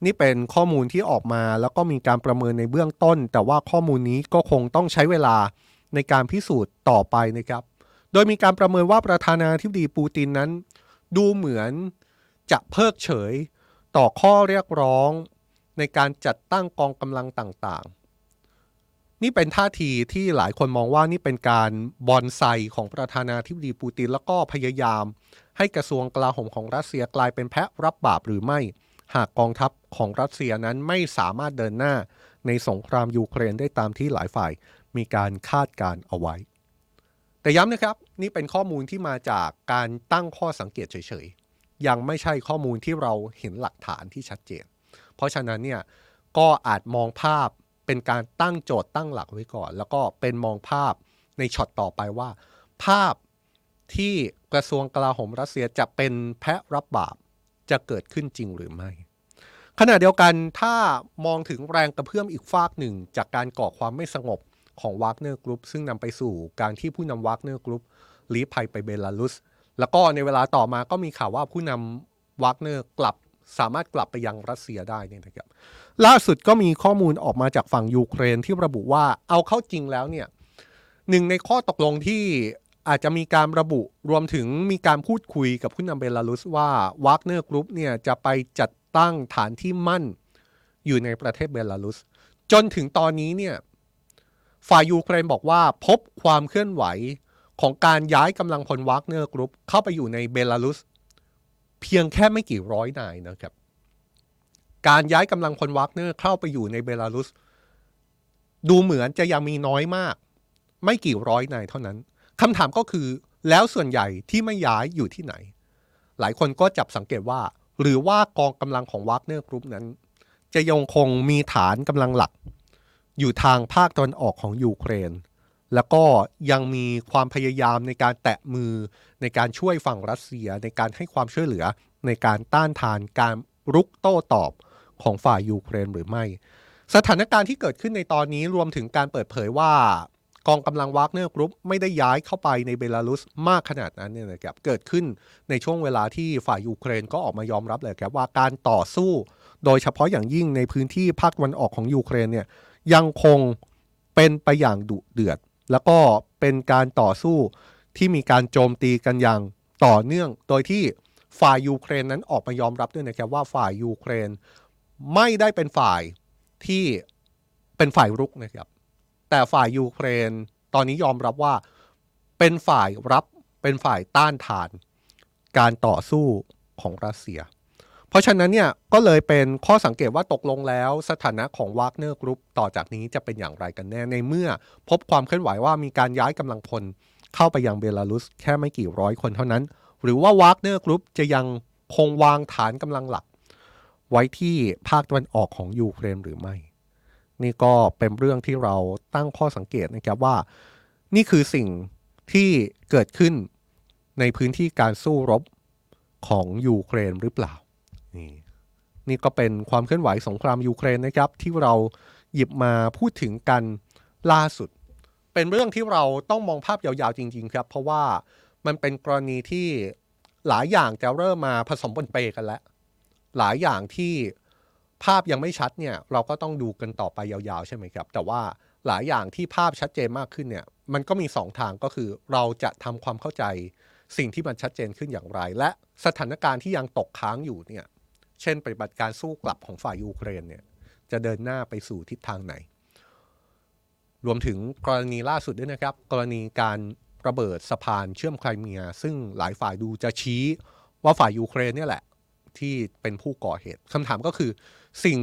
นี่เป็นข้อมูลที่ออกมาแล้วก็มีการประเมินในเบื้องต้น แต่ว่าข้อมูลนี้ก็คงต้องใช้เวลาในการพิสูจน์ต่อไปนะครับ โดยมีการประเมินว่าประธานาธิบดีปูตินนั้น ดูเหมือนจะเพิกเฉยต่อข้อเรียกร้องในการจัดตั้งกองกำลังต่าง นี่เป็นท่าทีที่หลายคนมองว่านี่เป็นการบอนไซของประธานาธิบดีปูตินแล้วก็พยายาม ให้กระทรวงกลาโหมของรัสเซียกลายเป็นแพะรับบาปหรือไม่ หากกองทัพของรัสเซียนั้นไม่สามารถเดินหน้าในสงครามยูเครนได้ตามที่หลายฝ่ายมีการคาดการเอาไว้ แต่ย้ำนะครับนี่เป็นข้อมูลที่มาจากการตั้งข้อสังเกตเฉยๆ ยังไม่ใช่ข้อมูลที่เราเห็นหลักฐานที่ชัดเจน เพราะฉะนั้นเนี่ยก็อาจมองภาพ เป็นการตั้งโจทย์ตั้งหลักไว้ก่อน แล้วก็เป็นมองภาพในช็อตต่อไปว่า ภาพที่กระทรวงกลาโหมรัสเซียจะเป็นแพะรับบาปจะเกิดขึ้นจริงหรือไม่ ขณะเดียวกันถ้ามองถึงแรงกระเพื่อมอีกฝากหนึ่ง จากการก่อความไม่สงบของวากเนอร์กรุ๊ปซึ่งนำไปสู่การที่ผู้นำวากเนอร์กรุ๊ปลี้ภัยไปเบลารุส แล้วก็ในเวลาต่อมาก็มีข่าวว่าผู้นำวากเนอร์กลับ สามารถกลับไปยังรัสเซียได้เนี่ยนะครับ ล่าสุดก็มีข้อมูลออกมาจากฝั่งยูเครนที่ระบุว่าเอาเข้าจริงแล้วเนี่ยหนึ่งในข้อตกลงที่อาจจะมีการระบุรวมถึงมีการพูดคุยกับผู้นำเบลารุสว่าวากเนอร์กรุ๊ปเนี่ยจะไปจัดตั้งฐานที่มั่นอยู่ในประเทศเบลารุส จนถึงตอนนี้เนี่ยฝ่ายยูเครนบอกว่าพบความเคลื่อนไหวของการย้ายกำลังพลวากเนอร์กรุ๊ปเข้าไปอยู่ในเบลารุส เพียงแค่ไม่กี่ร้อยนายนะครับ การย้ายกำลังพลวากเนอร์เข้าไปอยู่ในเบลารุส ดูเหมือนจะยังมีน้อยมาก ไม่กี่ร้อยนายเท่านั้นคำถามก็คือแล้วส่วนใหญ่ที่ไม่ย้ายอยู่ที่ไหน หลายคนก็จับสังเกตว่า หรือว่ากองกำลังของวากเนอร์กรุ๊ปนั้น จะยังคงมีฐานกำลังหลัก อยู่ทางภาคตะวันออกของยูเครน แล้วก็ยังมีความพยายามในการแตะมือในการช่วยฝั่งรัสเซีย ในการให้ความช่วยเหลือในการต้านทานการรุกโต้ตอบของฝ่ายยูเครนหรือไม่ สถานการณ์ที่เกิดขึ้นในตอนนี้รวมถึงการเปิดเผยว่ากองกำลังวากเนอร์กรุ๊ปไม่ได้ย้ายเข้าไปในเบลารุสมากขนาดนั้นเนี่ยนะครับเกิดขึ้นในช่วงเวลาที่ฝ่ายยูเครนก็ออกมายอมรับเลยครับว่าการต่อสู้ โดยเฉพาะอย่างยิ่งในพื้นที่ภาคตะวันออกของยูเครนเนี่ยยังคงเป็นไปอย่างดุเดือด แล้วก็เป็นการต่อสู้ที่มีการโจมตีกันอย่างต่อเนื่อง โดยที่ฝ่ายยูเครนนั้นออกมายอมรับด้วยนะครับว่าฝ่ายยูเครนไม่ได้เป็นฝ่ายที่เป็นฝ่ายรุกนะครับ แต่ฝ่ายยูเครนตอนนี้ยอมรับว่าเป็นฝ่ายรับเป็นฝ่ายต้านทาน การต่อสู้ของรัสเซีย เพราะฉะนั้นเนี่ยก็เลยเป็นข้อสังเกตว่าตกลงแล้ว สถานะของวากเนอร์กรุ๊ปต่อจากนี้จะเป็นอย่างไรกันแน่ในเมื่อ พบความเคลื่อนไหวว่ามีการย้ายกำลังพลเข้าไปยังเบลารุสแค่ไม่กี่ร้อยคนเท่านั้น หรือว่าวากเนอร์กรุ๊ปจะยังคงวางฐานกำลังหลัก ไว้ที่ภาคตะวันออกของยูเครนหรือไม่ นี่ก็เป็นเรื่องที่เราตั้งข้อสังเกตนะครับว่า นี่คือสิ่งที่เกิดขึ้นในพื้นที่การสู้รบของยูเครนหรือเปล่า นี่นี่ก็เป็นความเคลื่อนไหวสงครามยูเครนนะครับ ที่เราหยิบมาพูดถึงกันล่าสุด เป็นเรื่องที่เราต้องมองภาพยาวๆจริง ๆ ครับ เพราะว่ามันเป็นกรณีที่หลายอย่างจะเริ่มมาผสมปนเปกันแล้ว หลายอย่างที่ภาพยังไม่ชัดเนี่ยเราก็ต้องดูกันต่อไปยาวๆ ใช่ไหมครับ แต่ว่าหลายอย่างที่ภาพชัดเจนมากขึ้นเนี่ยมันก็มีสองทางก็คือเราจะทำความเข้าใจสิ่งที่มันชัดเจนขึ้นอย่างไร และสถานการณ์ที่ยังตกค้างอยู่เนี่ย เช่นปฏิบัติการสู้กลับของฝ่ายยูเครนเนี่ยจะเดินหน้าไปสู่ทิศทางไหน รวมถึงกรณีล่าสุดด้วยนะครับ กรณีการระเบิดสะพานเชื่อมไครเมีย ซึ่งหลายฝ่ายดูจะชี้ว่าฝ่ายยูเครนเนี่ยแหละ ที่เป็นผู้ก่อเหตุคำถามก็คือสิ่ง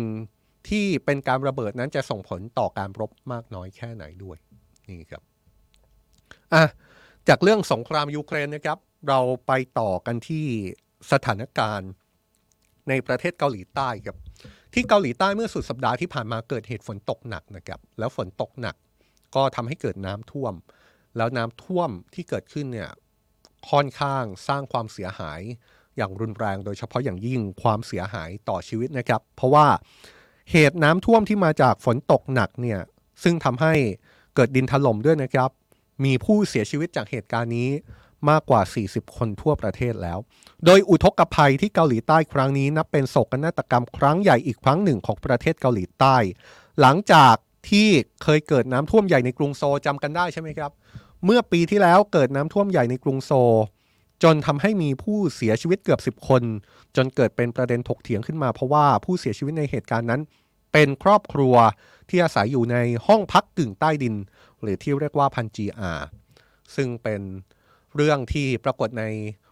ที่เป็นการระเบิดนั้นจะส่งผลต่อการรบมากน้อยแค่ไหนด้วยนี่ครับอะจากเรื่องสงครามยูเครนนะครับ เราไปต่อกันที่สถานการณ์ ในประเทศเกาหลีใต้ครับ ที่เกาหลีใต้เมื่อสุดสัปดาห์ที่ผ่านมาเกิดเหตุฝนตกหนักนะครับ แล้วฝนตกหนักก็ทำให้เกิดน้ำท่วม แล้วน้ำท่วมที่เกิดขึ้นเนี่ยค่อนข้างสร้างความเสียหายอย่างรุนแรงโดยเฉพาะอย่างยิ่งความเสียหายต่อชีวิตนะครับ เพราะว่าเหตุน้ำท่วมที่มาจากฝนตกหนักเนี่ยซึ่งทำให้เกิดดินถล่มด้วยนะครับ มีผู้เสียชีวิตจากเหตุการณ์นี้ มากกว่า 40 คนทั่วประเทศแล้ว โดยอุทกภัยที่เกาหลีใต้ครั้งนี้นับเป็นโศกนาฏกรรมครั้งใหญ่อีกครั้งหนึ่งของประเทศเกาหลีใต้ หลังจากที่เคยเกิดน้ำท่วมใหญ่ในกรุงโซจำกันได้ใช่ไหมครับ เมื่อปีที่แล้วเกิดน้ำท่วมใหญ่ในกรุงโซ จนทำให้มีผู้เสียชีวิตเกือบ 10 คน จนเกิดเป็นประเด็นถกเถียงขึ้นมาเพราะว่าผู้เสียชีวิตในเหตุการณ์นั้น เป็นครอบครัวที่อาศัยอยู่ในห้องพักกึ่งใต้ดิน หรือที่เรียกว่าพันจีอาซึ่งเป็น เรื่องที่ปรากฏใน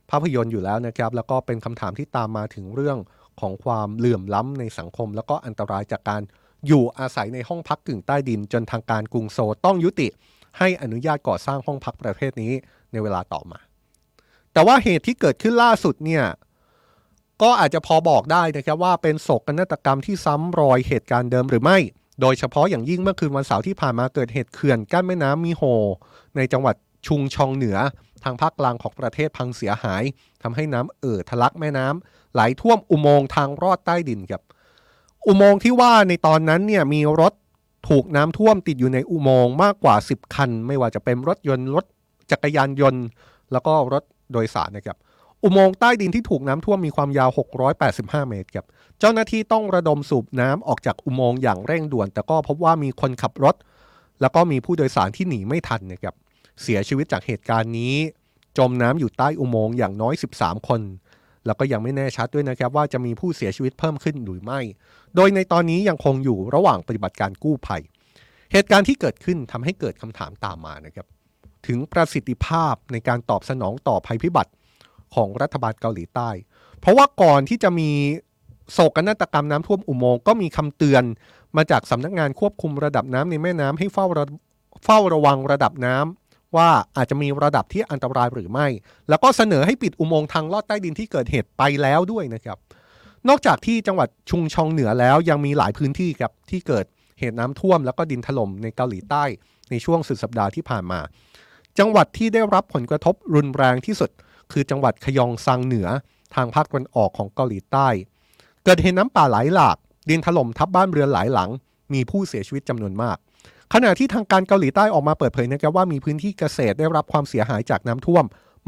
ภาพยนตร์อยู่แล้วนะครับ แล้วก็เป็นคำถามที่ตามมาถึงเรื่องของความเหลื่อมล้ำในสังคม แล้วก็อันตรายจากการอยู่อาศัยในห้องพักกึ่งใต้ดิน จนทางการกรุงโซต้องยุติ ให้อนุญาตก่อสร้างห้องพักประเภทนี้ในเวลาต่อมา แต่ว่าเหตุที่เกิดขึ้นล่าสุดเนี่ยก็อาจจะพอบอกได้นะครับว่าเป็นโศกนาฏกรรมที่ซ้ำรอยเหตุการณ์เดิมหรือไม่ โดยเฉพาะอย่างยิ่งเมื่อคืนวันเสาร์ที่ผ่านมาเกิดเหตุเขื่อนกั้นแม่น้ำมีโฮในจังหวัดชุงชองเหนือ ทางภาคกลางของประเทศพังเสียหายทำให้น้ำเอ่อทะลักแม่น้ำไหลท่วมอุโมงค์ทางรอดใต้ดินครับ อุโมงค์ที่ว่าในตอนนั้นเนี่ยมีรถถูกน้ำท่วมติดอยู่ในอุโมงค์มากกว่า 10 คัน ไม่ว่าจะเป็นรถยนต์รถจักรยานยนต์ แล้วก็รถโดยสารนะครับอุโมงค์ใต้ดินที่ถูกน้ำท่วมมีความยาว 685 เมตรครับ เจ้าหน้าที่ต้องระดมสูบน้ำออกจากอุโมงค์อย่างเร่งด่วน แต่ก็พบว่ามีคนขับรถ แล้วก็มีผู้โดยสารที่หนีไม่ทันนะครับ เสียชีวิตจากเหตุการณ์นี้ จมน้ำอยู่ใต้อุโมงค์อย่างน้อย 13 คน แล้วก็ยังไม่แน่ชัดด้วยนะครับว่าจะมีผู้เสียชีวิตเพิ่มขึ้นหรือไม่ โดยในตอนนี้ยังคงอยู่ระหว่างปฏิบัติการกู้ภัย เหตุการณ์ที่เกิดขึ้นทำให้เกิดคำถามตามมานะครับถึงประสิทธิภาพในการตอบสนองต่อภัยพิบัติของรัฐบาลเกาหลีใต้ เพราะว่าก่อนที่จะมีโศกนาฏกรรมน้ำท่วมอุโมงค์ก็มีคำเตือนมาจากสำนักงานควบคุมระดับน้ำในแม่น้ำให้เฝ้าเฝ้าระวังระดับน้ำ ว่าอาจจะมีระดับที่อันตรายหรือไม่ แล้วก็เสนอให้ปิดอุโมงค์ทางลอดใต้ดินที่เกิดเหตุไปแล้วด้วยนะครับ นอกจากที่จังหวัดชุงชองเหนือแล้วยังมีหลายพื้นที่ครับที่เกิดเหตุน้ำท่วม แล้วก็ดินถล่มในเกาหลีใต้ ในช่วงสุดสัปดาห์ที่ผ่านมา จังหวัดที่ได้รับผลกระทบรุนแรงที่สุด คือจังหวัดขยองซังเหนือทางภาคตะวันออกของเกาหลีใต้ เกิดเหตุน้ำป่าไหลหลาก ดินถล่มทับบ้านเรือนหลายหลัง มีผู้เสียชีวิตจำนวนมาก ขณะที่ทางการเกาหลีใต้ออกมาเปิดเผยนะครับว่ามีพื้นที่เกษตรได้รับความเสียหายจากน้ำท่วม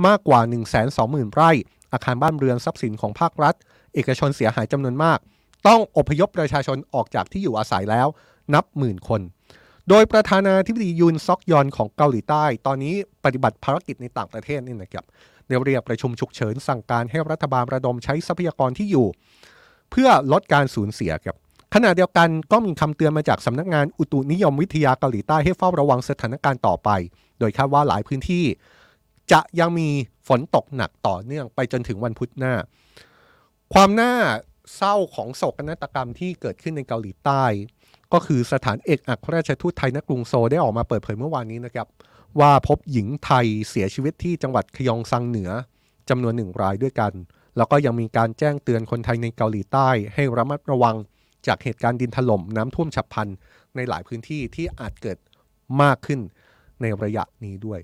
มากกว่า 1 2 0 0 0 0 ไร่ อาคารบ้านเรือนทรัพย์สินของภาครัฐ เอกชนเสียหายจำนวนมาก ต้องอพยพประชาชนออกจากที่อยู่อาศัยแล้วนับหมื่นคน โดยประธานาธิบดียุนซอกยอนของเกาหลีใต้ ตอนนี้ปฏิบัติภารกิจในต่างประเทศนี่นะครับเรียกประชุมฉุกเฉินสั่งการให้รัฐบาลระดมใช้ทรัพยากรที่อยู่ เพื่อลดการสูญเสียครับ ขณะเดียวกันก็มีคำเตือนมาจากสำนักงานอุตุนิยมวิทยาเกาหลีใต้ให้เฝ้าระวังสถานการณ์ต่อไป โดยคาดว่าหลายพื้นที่ จะยังมีฝนตกหนักต่อเนื่องไปจนถึงวันพุธหน้า ความน่าเศร้าของโศกนาฏกรรมที่เกิดขึ้นในเกาหลีใต้ ก็คือสถานเอกอัครราชทูตไทยณกรุงโซลได้ออกมาเปิดเผยเมื่อวานนี้นะครับว่าพบหญิงไทยเสียชีวิตที่จังหวัดขยองซังเหนือจำนวนหนึ่งรายด้วยกัน แล้วก็ยังมีการแจ้งเตือนคนไทยในเกาหลีใต้ให้ระมัดระวัง จากเหตุการณ์ดินถล่มน้ำท่วมฉับพลันในหลายพื้นที่ที่อาจเกิดมากขึ้นในระยะนี้ด้วย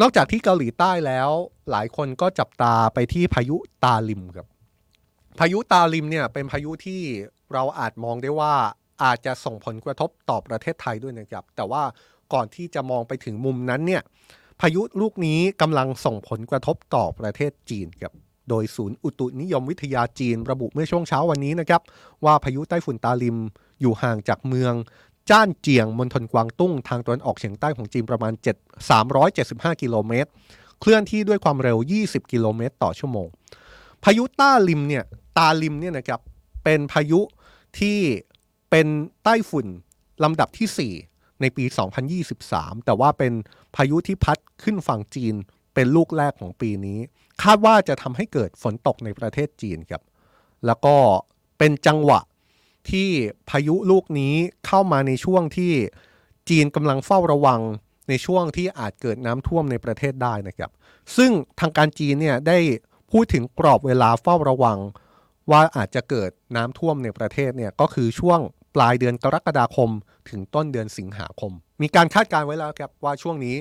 นอกจากที่เกาหลีใต้แล้ว หลายคนก็จับตาไปที่พายุตาลิมครับ พายุตาลิมเนี่ยเป็นพายุที่เราอาจมองได้ว่าอาจจะส่งผลกระทบต่อประเทศไทยด้วยนะครับ แต่ว่าก่อนที่จะมองไปถึงมุมนั้นเนี่ยพายุลูกนี้กำลังส่งผลกระทบต่อประเทศจีนครับ โดยศูนย์อุตุนิยมวิทยาจีนระบุเมื่อช่วงเช้าวันนี้นะครับ ว่าพายุไต้ฝุ่นตาลิมอยู่ห่างจากเมือง จ้านเจียงมณฑลกวางตุ้งทางตะวันออกเฉียงใต้ของจีนประมาณ 7 375 กิโลเมตร เคลื่อนที่ด้วยความเร็ว 20 กิโลเมตร ต่อชั่วโมง พายุต้าลิมเนี่ยตาลิมเนี่ยนะครับเป็นพายุที่เป็นไต้ฝุ่นลำดับที่ 4 ในปี 2023 แต่ว่าเป็นพายุที่พัดขึ้นฝั่งจีนเป็นลูกแรกของปีนี้ คาดว่าจะทำให้เกิดฝนตกในประเทศจีนครับ แล้วก็เป็นจังหวะที่พายุลูกนี้เข้ามาในช่วงที่จีนกำลังเฝ้าระวังในช่วงที่อาจเกิดน้ำท่วมในประเทศได้นะครับ ซึ่งทางการจีนเนี่ยได้พูดถึงกรอบเวลาเฝ้าระวัง ว่าอาจจะเกิดน้ำท่วมในประเทศเนี่ยก็คือช่วงปลายเดือนกรกฎาคม ถึงต้นเดือนสิงหาคม มีการคาดการไว้แล้วครับว่าช่วงนี้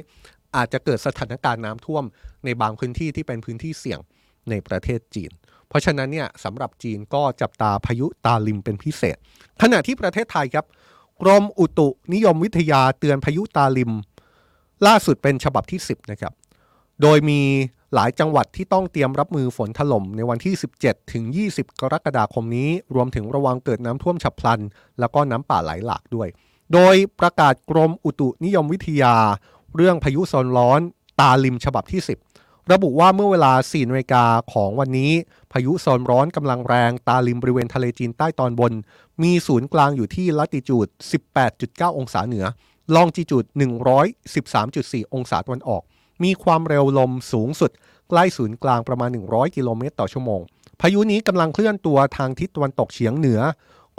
อาจจะเกิดสถานการณ์น้ำท่วมในบางพื้นที่ที่เป็นพื้นที่เสี่ยงในประเทศจีน เพราะฉะนั้นเนี่ยสำหรับจีนก็จับตาพายุตาลิมเป็นพิเศษ ขณะที่ประเทศไทยครับกรมอุตุนิยมวิทยาเตือนพายุตาลิม ล่าสุดเป็นฉบับที่ 10นะครับโดยมีหลายจังหวัดที่ต้องเตรียมรับมือฝนถล่มในวันที่ 17 ถึง 20 กรกฎาคมนี้ รวมถึงระวังเกิดน้ำท่วมฉับพลัน แล้วก็น้ำป่าไหลหลากด้วย โดยประกาศกรมอุตุนิยมวิทยา เรื่องพายุโซนร้อนตาลิมฉบับที่ 10 ระบุว่าเมื่อเวลา4นาฬิกาของวันนี้ พายุโซนร้อนกำลังแรงตาลิมบริเวณทะเลจีนใต้ตอนบน มีศูนย์กลางอยู่ที่ลัติจูด 18.9 องศาเหนือ ลองจิจูด 113.4 องศาตะวันออก มีความเร็วลมสูงสุด ใกล้ศูนย์กลางประมาณ 100 กิโลเมตรต่อชั่วโมง พายุนี้กำลังเคลื่อนตัวทางทิศตะวันตกเฉียงเหนือ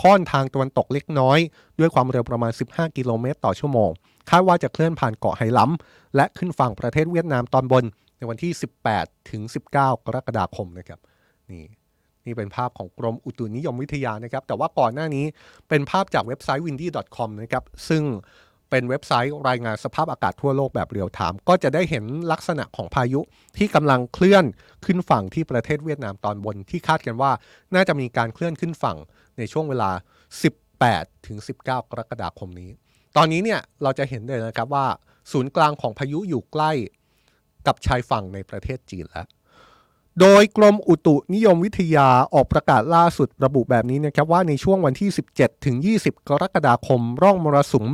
ค่อนทางตะวันตกเล็กน้อย ด้วยความเร็วประมาณ 15 กิโลเมตรต่อชั่วโมง คาดว่าจะเคลื่อนผ่านเกาะไหหลำและขึ้นฝั่งประเทศเวียดนามตอนบนในวันที่ 18 ถึง 19 กรกฎาคมนะครับนี่นี่เป็นภาพของกรมอุตุนิยมวิทยานะครับ แต่ว่าก่อนหน้านี้เป็นภาพจากเว็บไซต์ windy.com นะครับ ซึ่งเป็นเว็บไซต์รายงานสภาพอากาศทั่วโลกแบบเรียลไทม์ก็จะได้เห็นลักษณะของพายุที่กำลังเคลื่อนขึ้นฝั่งที่ประเทศเวียดนามตอนบนที่คาดกันว่า น่าจะมีการเคลื่อนขึ้นฝั่งในช่วงเวลา 18 ถึง 19 กรกฎาคมนี้ ตอนนี้เนี่ยเราจะเห็นเลยนะครับว่าศูนย์กลางของพายุอยู่ใกล้กับชายฝั่งในประเทศจีนแล้ว โดยกรมอุตุนิยมวิทยาออกประกาศล่าสุดระบุแบบนี้นะครับว่าในช่วงวันที่ 17 ถึง 20 กรกฎาคม ร่องมรสุม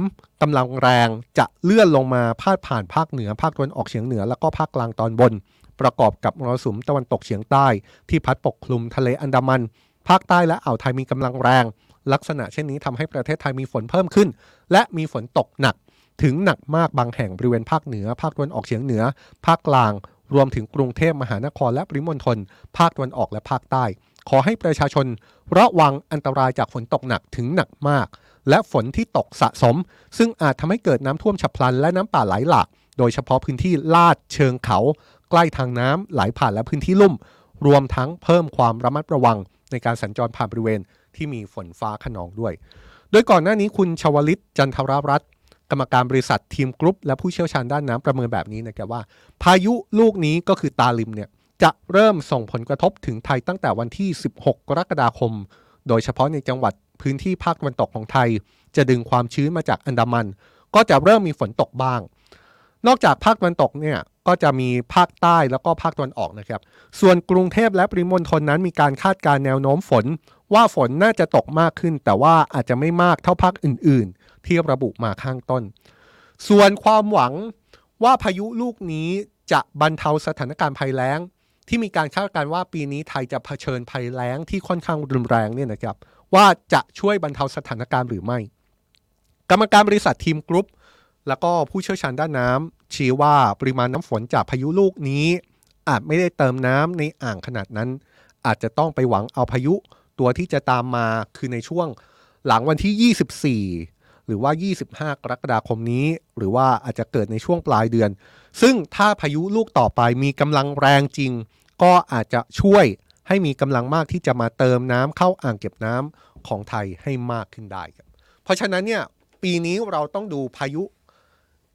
กำลังแรงจะเลื่อนลงมาพาดผ่านภาคเหนือ ภาคตะวันออกเฉียงเหนือ แล้วก็ภาคกลางตอนบน ประกอบกับมรสุมตะวันตกเฉียงใต้ ที่พัดปกคลุมทะเลอันดามัน ภาคใต้และอ่าวไทยมีกำลังแรงลักษณะเช่นนี้ทำให้ประเทศไทยมีฝนเพิ่มขึ้น และมีฝนตกหนักถึงหนักมากบางแห่งบริเวณภาคเหนือ ภาคตะวันออกเฉียงเหนือ ภาคกลาง รวมถึงกรุงเทพมหานครและปริมณฑลภาคตะวันออกและภาคใต้ ขอให้ประชาชนระวังอันตรายจากฝนตกหนักถึงหนักมาก และฝนที่ตกสะสม ซึ่งอาจทำให้เกิดน้ำท่วมฉับพลันและน้ำป่าไหลหลาก โดยเฉพาะพื้นที่ลาดเชิงเขา ใกล้ทางน้ำไหลผ่านและพื้นที่ลุ่ม รวมทั้งเพิ่มความระมัดระวังในการสัญจรผ่านบริเวณที่มีฝนฟ้าขนองด้วย ดยก่อนหน้านี้คุณชวลิตจันทรรัตน์กรรมการบริษัททีมกรุ๊ปและผู้เชี่ยวชาญด้านน้ำประเมินแบบนี้นะครับว่า พายุลูกนี้ก็คือตาลิมเนี่ยจะเริ่มส่งผลกระทบถึงไทยตั้งแต่วันที่ 16 กรกฎาคม โดยเฉพาะในจังหวัดพื้นที่ภาคตะวันตกของไทย จะดึงความชื้นมาจากอันดามัน ก็จะเริ่มมีฝนตกบ้าง นอกจากภาคตะวันตกเนี่ยก็จะมีภาคใต้แล้วก็ภาคตะวันออกนะครับ ส่วนกรุงเทพและปริมณฑลนั้นมีการคาดการณ์แนวโน้มฝน ว่าฝนน่าจะตกมากขึ้น แต่ว่าอาจจะไม่มากเท่าภาคอื่น ๆ ที่ระบุมาข้างต้น ส่วนความหวังว่าพายุลูกนี้จะบรรเทาสถานการณ์ภัยแล้ง ที่มีการคาดการณ์ว่าปีนี้ไทยจะเผชิญภัยแล้งที่ค่อนข้างรุนแรงเนี่ยนะครับ ว่าจะช่วยบรรเทาสถานการณ์หรือไม่ กรรมการบริษัททีมกรุ๊ปแล้วก็ผู้เชี่ยวชาญด้านน้ำชี้ว่าปริมาณน้ำฝนจากพายุลูกนี้ อาจไม่ได้เติมน้ำในอ่างขนาดนั้น อาจจะต้องไปหวังเอาพายุ ตัวที่จะตามมาคือในช่วงหลังวันที่ 24 หรือว่า 25 กรกฎาคมนี้ หรือว่าอาจจะเกิดในช่วงปลายเดือน ซึ่งถ้าพายุลูกต่อไปมีกำลังแรงจริง ก็อาจจะช่วยให้มีกำลังมากที่จะมาเติมน้ำเข้าอ่างเก็บน้ำของไทยให้มากขึ้นได้ครับเพราะฉะนั้นเนี่ยปีนี้เราต้องดูพายุ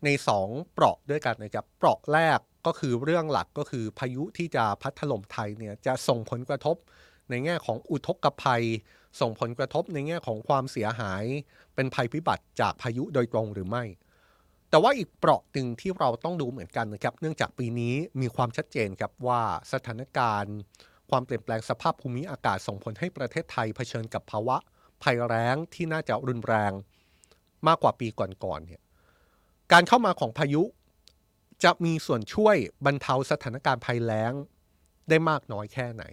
ใน 2 เปราะด้วยกันนะครับเปราะแรกก็คือเรื่องหลักก็คือพายุที่จะพัดถล่มไทยเนี่ยจะส่งผลกระทบ ในแง่ของอุทกภัย ส่งผลกระทบในแง่ของความเสียหาย เป็นภัยพิบัติจากพายุโดยตรงหรือไม่ แต่ว่าอีกเปราะหนึ่งที่เราต้องดูเหมือนกันนะครับ เนื่องจากปีนี้มีความชัดเจนครับว่าสถานการณ์ ความเปลี่ยนแปลงสภาพภูมิอากาศส่งผลให้ประเทศไทยเผชิญกับภาวะ ภัยแล้งที่น่าจะรุนแรง มากกว่าปีก่อนๆเนี่ยการเข้ามาของพายุจะมีส่วนช่วยบรรเทาสถานการณ์ภัยแล้งได้มากน้อยแค่ไหน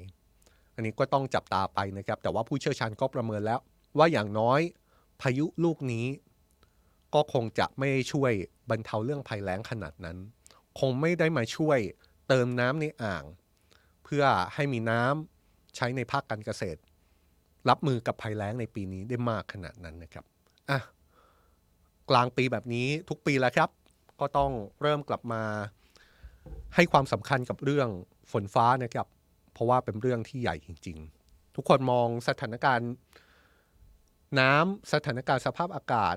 อันนี้ก็ต้องจับตาไปนะครับ แต่ว่าผู้เชี่ยวชาญก็ประเมินแล้ว ว่าอย่างน้อยพายุลูกนี้ ก็คงจะไม่ช่วยบรรเทาเรื่องภัยแล้งขนาดนั้น คงไม่ได้มาช่วยเติมน้ำในอ่าง เพื่อให้มีน้ำใช้ในภาคการเกษตร รับมือกับภัยแล้งในปีนี้ได้มากขนาดนั้นนะครับอะกลางปีแบบนี้ทุกปีแล้วครับ ก็ต้องเริ่มกลับมาให้ความสำคัญกับเรื่องฝนฟ้านะครับ เพราะว่าเป็นเรื่องที่ใหญ่จริง ๆ ทุกคนมองสถานการณ์ น้ำสถานการณ์สภาพอากาศ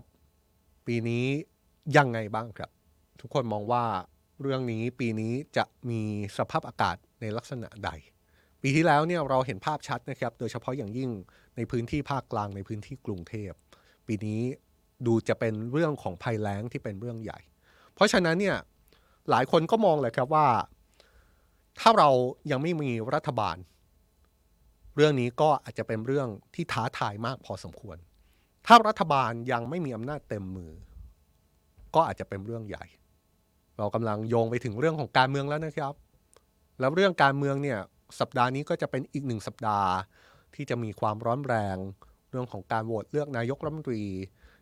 ปีนี้ยังไงบ้างครับ ทุกคนมองว่าเรื่องนี้ปีนี้จะมีสภาพอากาศในลักษณะใด ปีที่แล้วเนี่ยเราเห็นภาพชัดนะครับ โดยเฉพาะอย่างยิ่งในพื้นที่ภาคกลางในพื้นที่กรุงเทพ ปีนี้ดูจะเป็นเรื่องของภัยแล้งที่เป็นเรื่องใหญ่ เพราะฉะนั้นเนี่ยหลายคนก็มองเลยครับว่า ถ้าเรายังไม่มีรัฐบาล เรื่องนี้ก็อาจจะเป็นเรื่องที่ท้าทายมากพอสมควร ถ้ารัฐบาลยังไม่มีอำนาจเต็มมือ ก็อาจจะเป็นเรื่องใหญ่ เรากำลังโยงไปถึงเรื่องของการเมืองแล้วนะครับ แล้วเรื่องการเมืองเนี่ยสัปดาห์นี้ก็จะเป็นอีกหนึ่งสัปดาห์ที่จะมีความร้อนแรง เรื่องของการโหวตเลือกนายกรัฐมนตรี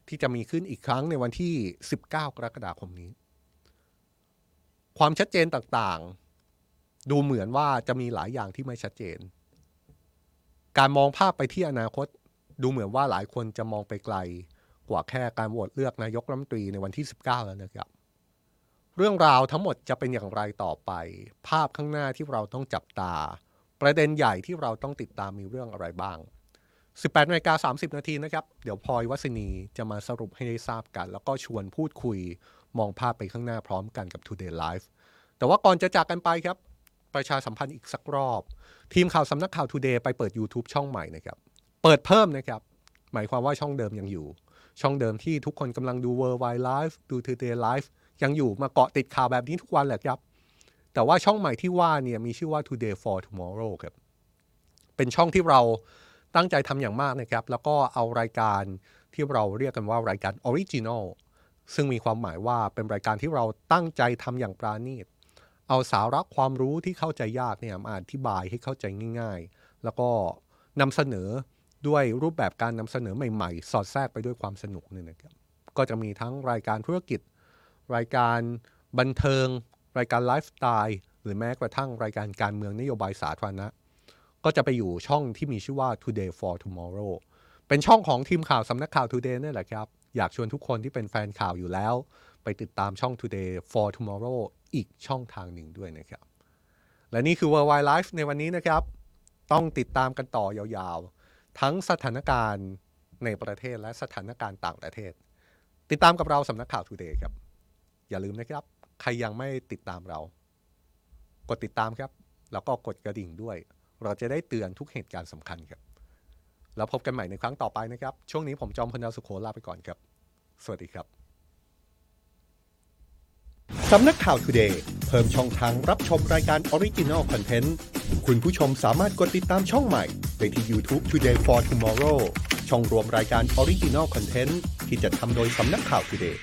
ที่จะมีขึ้นอีกครั้งในวันที่ 19 กรกฎาคมนี้ ความชัดเจนต่างๆ ดูเหมือนว่าจะมีหลายอย่างที่ไม่ชัดเจน การมองภาพไปที่อนาคต ดูเหมือนว่าหลายคนจะมองไปไกล กว่าแค่การโหวตเลือกนายกรัฐมนตรีในวันที่ 19 แล้วนะครับ เรื่องราวทั้งหมดจะเป็นอย่างไรต่อไป ภาพข้างหน้าที่เราต้องจับตา ประเด็นใหญ่ที่เราต้องติดตามมีเรื่องอะไรบ้าง 18นาฬิกา30 นาทีนะครับ เดี๋ยวพลอยวัสนีจะมาสรุปให้ได้ทราบกัน แล้วก็ชวนพูดคุย มองภาพไปข้างหน้าพร้อมกันกับ Today Live แต่ว่าก่อนจะจากกันไปครับ ประชาสัมพันธ์อีกสักรอบ ทีมข่าวสำนักข่าว Today ไปเปิด YouTube ช่องใหม่นะครับ เปิดเพิ่มนะครับ หมายความว่าช่องเดิมยังอยู่ ช่องเดิมที่ทุกคนกำลังดู Worldwide Live ดู Today Live ยังอยู่มาเกาะติดข่าวแบบนี้ทุกวันแหละครับ แต่ว่าช่องใหม่ที่ว่าเนี่ยมีชื่อว่า Today for Tomorrow ครับ เป็นช่องที่เราตั้งใจทำอย่างมากนะครับ แล้วก็เอารายการที่เราเรียกกันว่ารายการ Original ซึ่งมีความหมายว่าเป็นรายการที่เราตั้งใจทำอย่างปราณีต เอาสาระความรู้ที่เข้าใจยากเนี่ยมาอธิบายให้เข้าใจง่าย ๆ แล้วก็นำเสนอด้วยรูปแบบการนำเสนอใหม่ๆ สอดแทรกไปด้วยความสนุกเนี่ยนะครับก็จะมีทั้งรายการธุรกิจ รายการบันเทิง รายการไลฟ์สไตล์หรือแม้กระทั่งรายการการเมืองนโยบายสาธารณะ ก็จะไปอยู่ช่องที่มีชื่อว่า Today for Tomorrow เป็นช่องของทีมข่าวสำนักข่าว Today นี่แหละครับ อยากชวนทุกคนที่เป็นแฟนข่าวอยู่แล้ว ไปติดตามช่อง Today for Tomorrow อีกช่องทางหนึ่งด้วยนะครับ และนี่คือ Worldwide Life ในวันนี้นะครับ ต้องติดตามกันต่อยาวๆ ทั้งสถานการณ์ในประเทศและสถานการณ์ต่างประเทศ ติดตามกับเราสำนักข่าว Today ครับ อย่าลืมนะครับ ใครยังไม่ติดตามเรา กดติดตามครับ แล้วก็กดกระดิ่งด้วย เราจะได้เตือนทุกเหตุการณ์สำคัญครับ แล้วพบกันใหม่ในครั้งต่อไปนะครับ ช่วงนี้ผมจอมพลดาวสุโขลาไปก่อนครับ สวัสดีครับ
สำนักข่าว Today เพิ่มช่องทางรับชมรายการ Original Content คุณผู้ชมสามารถกดติดตามช่องใหม่ไปที่ YouTube Today for Tomorrow ช่องรวมรายการ Original Content ที่จะทำโดยสำนักข่าว Today